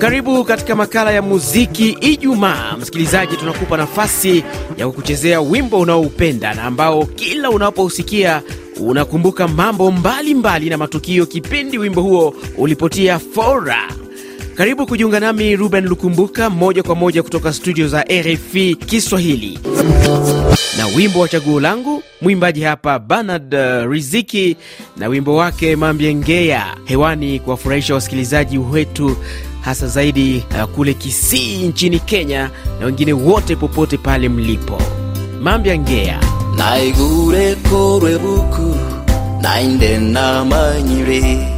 Karibu katika makala ya muziki Ijumaa. Msikilizaji, tunakupa nafasi ya kukuchezea wimbo unaoupenda na ambao kila unapousikia unakumbuka mambo mbalimbali mbali na matukio kipindi wimbo huo ulipotia fora. Karibu kujiunga nami Ruben Lukumbuka moja kwa moja kutoka studio za RFI Kiswahili na wimbo wa chaguo langu. Mwimbaji hapa Bernard uh, Riziki na wimbo wake Mambiengea hewani kuwafurahisha wasikilizaji wetu hasa zaidi uh, kule Kisii nchini Kenya na wengine wote popote pale mlipo. Mambya ngea. Naigure korwe buku nainde namanyire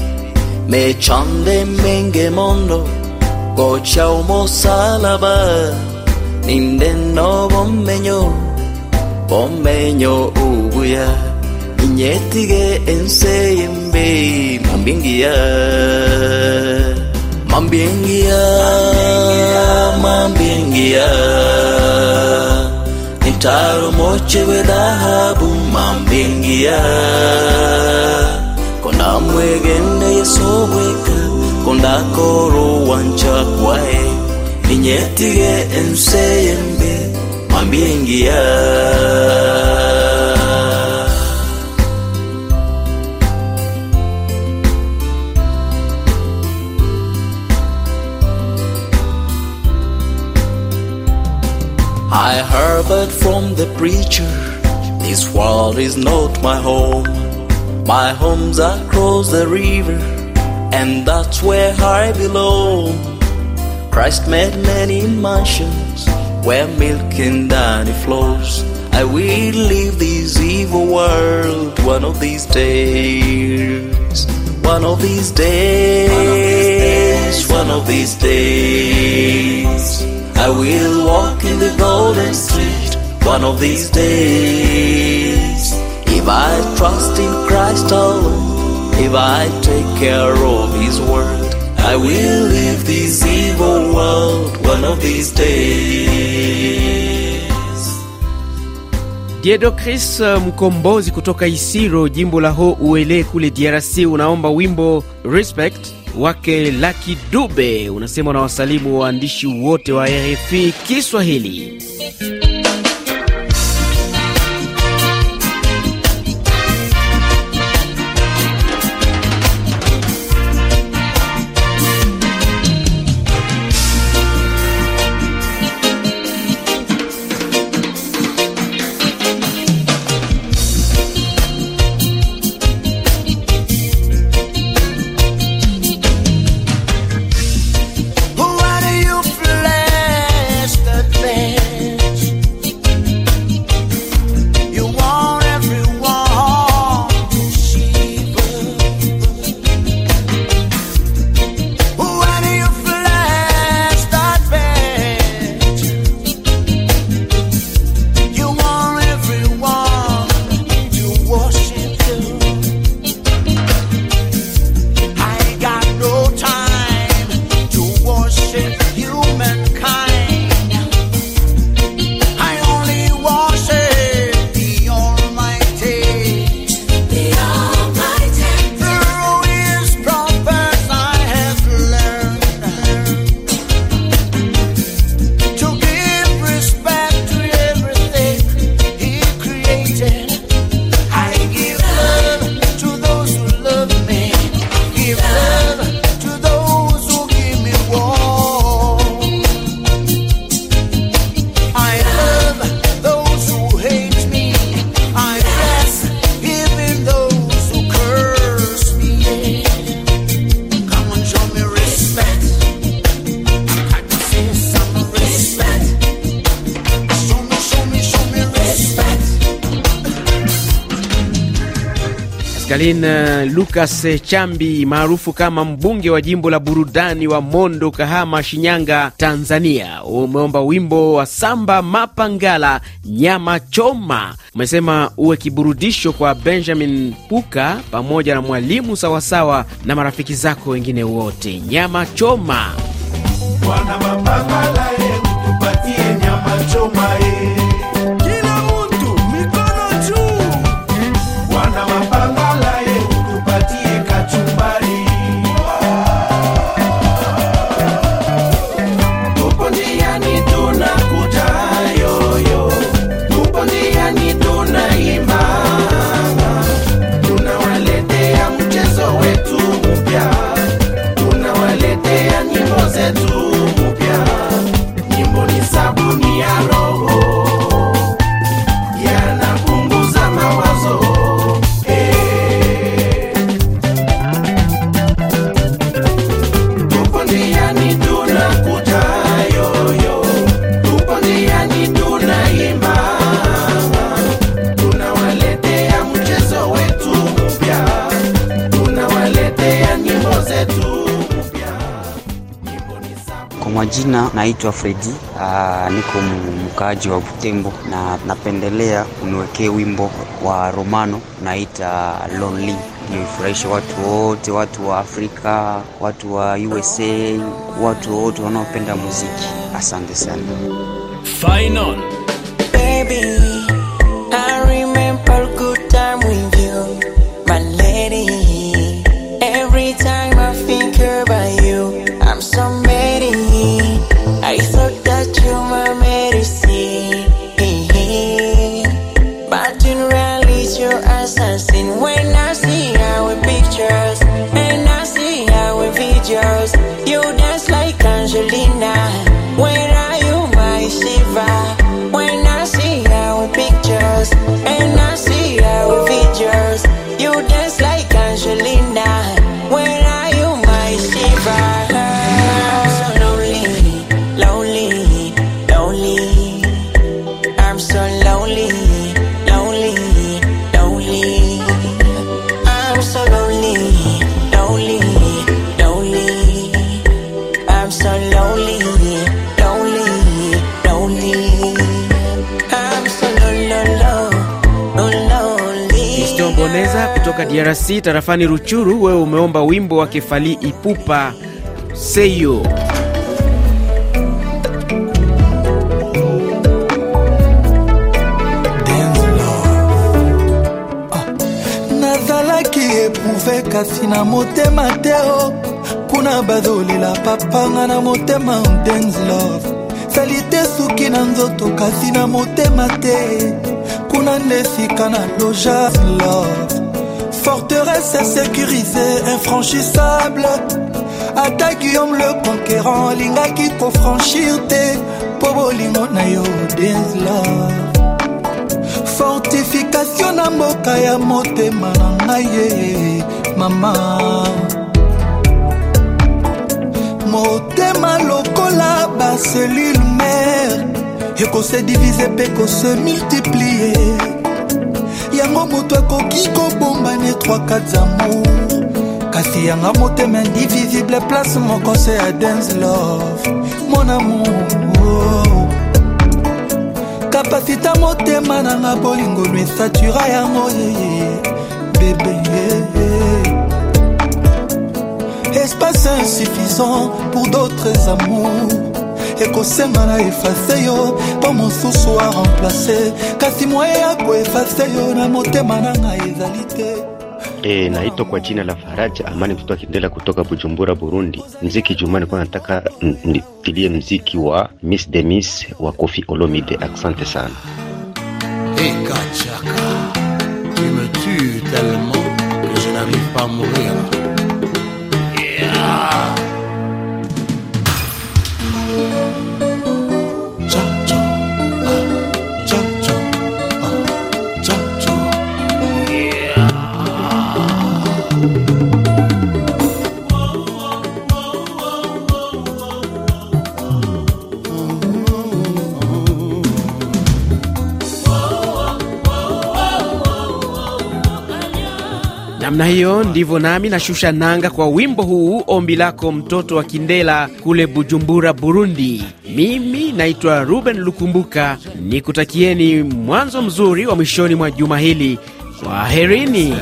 mechande menge mondo gocha umusalaba ninde no bomenyo bomenyo ubuya. Inyetige enseyembe mambingiya mambingiya mambingiya nitaro mochewe dhahabu mambingiya kona mwegene yesobweka kondakoro wancha kwae. Ninyetige enseyembe mambingiya I heard from the preacher, this world is not my home. My home's across the river, and that's where I belong. Christ made many mansions where milk and honey flows. I will leave this evil world one of these days. One of these days, one of these days. I will walk in the golden street one of these days. If I trust in Christ alone, if I take care of His word, I will leave this evil world one of these days. Diedo Chris Mkombozi kutoka Isiro, jimbo la Ho Uele kule DRC, unaomba wimbo Respect wake Laki Dube. Unasema na wasalimu waandishi wote wa RFI Kiswahili. Pascaline Lucas Chambi maarufu kama mbunge wa jimbo la burudani wa Mondo, Kahama, Shinyanga, Tanzania, umeomba wimbo wa Samba Mapangala nyama choma. Umesema uwe kiburudisho kwa Benjamin Puka pamoja na mwalimu sawasawa na marafiki zako wengine wote. Nyama choma. Bwana mapangala ye utupatie nyama choma ye. Majina naitwa Fredi, aa, niko mkaaji wa Butembo na napendelea uniwekee wimbo wa Romano naita Lonely ifurahishe watu wote, watu wa Afrika, watu wa USA, watu wote wanaopenda muziki. Asante sana. Final. Now. Boneza kutoka DRC tarafani Ruchuru, wewe umeomba wimbo wa Kefali Ipupa Seyo. nazalaki eprouve kasi na motema teo kuna bazolela papanga na motema dance love. Sali te suki na nzoto kasi na motema te. Kuna nde esika na loja love. Forteresse sécurisée infranchissable. Ata guillaume le conquérant alingaki kofranchir te. Mpo bolingo na yo love. Fortification na mboka ya motema na ngai ye mama motema lokola baselule mare ekose divise mpe kose multiplie yango moto akoki kobomba ne 3 amour kasi yanga motema indivisible place moko se ya dance love. Mon amour. Kapasita motema nanga bolingo no esatura yango yeye. Bebe espace insuffisant pour d'autres amours ekosenga na efase yo mpo mosusu aremplace kasi mwaye ya koefase yo na motema nanga ezali te E, naitwa kwa jina la Faraja Amani mtoto akindela kutoka Bujumbura, Burundi. Mziki Juma, nilikuwa nataka nitilie mziki wa Miss Demis wa Kofi Olomide. Asante sana. Tu me tues tellement que je n'arrive pas à mourir. Thank you. Namna hiyo ndivyo nami nashusha nanga kwa wimbo huu, ombi lako mtoto wa Kindela kule Bujumbura, Burundi. Mimi naitwa Ruben Lukumbuka, nikutakieni mwanzo mzuri wa mwishoni mwa juma hili. Kwaherini.